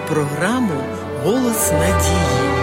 програму Голос надії.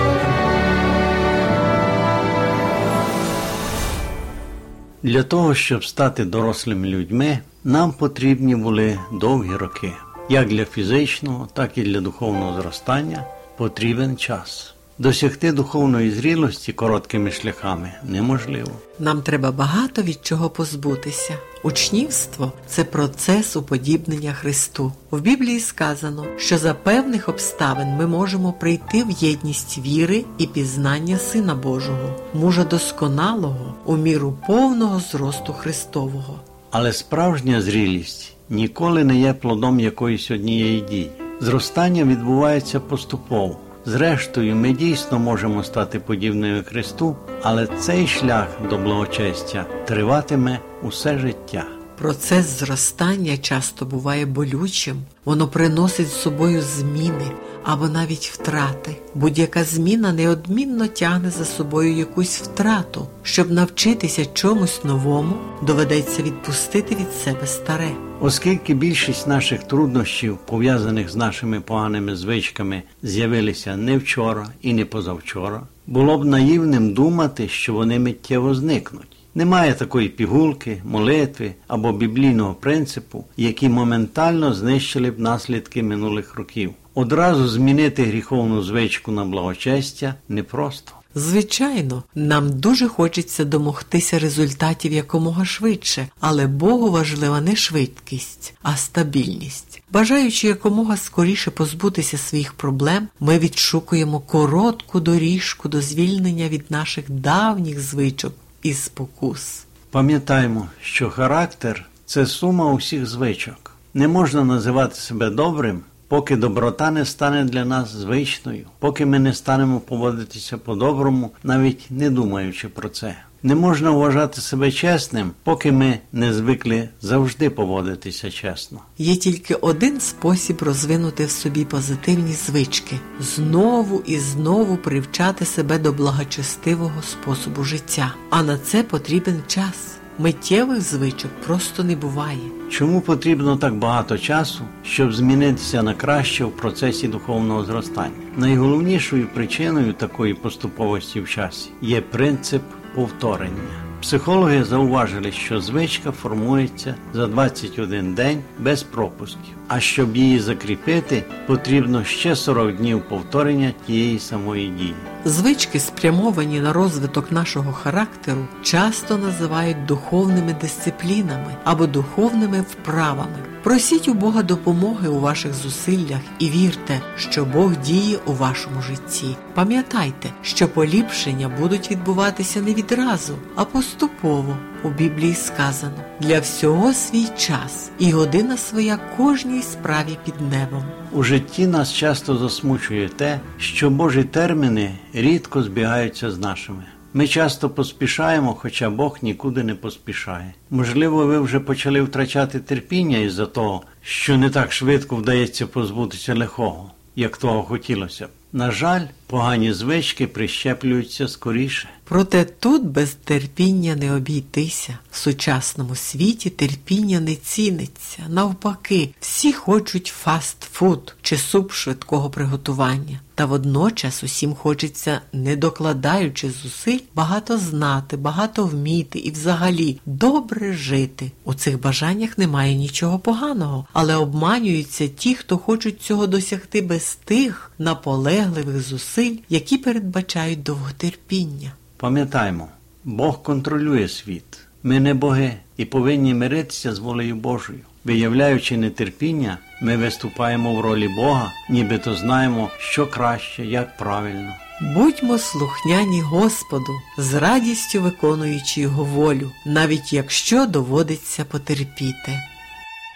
Для того, щоб стати дорослими людьми, нам потрібні були довгі роки. Як для фізичного, так і для духовного зростання потрібен час. Досягти духовної зрілості короткими шляхами неможливо. Нам треба багато від чого позбутися. Учнівство це процес уподібнення Христу. В Біблії сказано, що за певних обставин ми можемо прийти в єдність віри і пізнання Сина Божого, мужа досконалого у міру повного зросту Христового. Але справжня зрілість ніколи не є плодом якоїсь однієї дії. Зростання відбувається поступово. Зрештою, ми дійсно можемо стати подібними Христу, але цей шлях до благочестя триватиме усе життя. Процес зростання часто буває болючим, воно приносить з собою зміни або навіть втрати. Будь-яка зміна неодмінно тягне за собою якусь втрату. Щоб навчитися чомусь новому, доведеться відпустити від себе старе. Оскільки більшість наших труднощів, пов'язаних з нашими поганими звичками, з'явилися не вчора і не позавчора, було б наївним думати, що вони миттєво зникнуть. Немає такої пігулки, молитви або біблійного принципу, які моментально знищили б наслідки минулих років. Одразу змінити гріховну звичку на благочестя непросто. Звичайно, нам дуже хочеться домогтися результатів якомога швидше, але Богу важлива не швидкість, а стабільність. Бажаючи якомога скоріше позбутися своїх проблем, ми відшукуємо коротку доріжку до звільнення від наших давніх звичок і спокус. Пам'ятаймо, що характер це сума усіх звичок. Не можна називати себе добрим, поки доброта не стане для нас звичною, поки ми не станемо поводитися по-доброму, навіть не думаючи про це. Не можна вважати себе чесним, поки ми не звикли завжди поводитися чесно. Є тільки один спосіб розвинути в собі позитивні звички знову і знову привчати себе до благочестивого способу життя. А на це потрібен час. Миттєвих звичок просто не буває. Чому потрібно так багато часу, щоб змінитися на краще в процесі духовного зростання? Найголовнішою причиною такої поступовості в часі є принцип повторення. Психологи зауважили, що звичка формується за 21 день без пропусків. А щоб її закріпити, потрібно ще 40 днів повторення тієї самої дії. Звички, спрямовані на розвиток нашого характеру, часто називають духовними дисциплінами або духовними вправами. Просіть у Бога допомоги у ваших зусиллях і вірте, що Бог діє у вашому житті. Пам'ятайте, що поліпшення будуть відбуватися не відразу, а поступово. У Біблії сказано для всього свій час і година своя кожній справі під небом. У житті нас часто засмучує те, що Божі терміни рідко збігаються з нашими. Ми часто поспішаємо, хоча Бог нікуди не поспішає. Можливо, ви вже почали втрачати терпіння із-за того, що не так швидко вдається позбутися лихого, як того хотілося б. На жаль, погані звички прищеплюються скоріше. Проте тут без терпіння не обійтися. В сучасному світі терпіння не ціниться. Навпаки, всі хочуть фастфуд чи суп швидкого приготування. Та водночас усім хочеться, не докладаючи зусиль, багато знати, багато вміти і взагалі добре жити. У цих бажаннях немає нічого поганого, але обманюються ті, хто хочуть цього досягти без тих наполегливих зусиль, які передбачають довготерпіння. Пам'ятаймо, Бог контролює світ. Ми не боги і повинні миритися з волею Божою. Виявляючи нетерпіння, ми виступаємо в ролі Бога, нібито знаємо, що краще, як правильно. Будьмо слухняні Господу, з радістю виконуючи Його волю, навіть якщо доводиться потерпіти.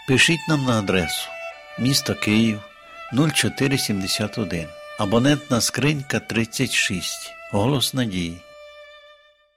Пишіть нам на адресу місто Київ 0471, абонентна скринька 36, голос надії.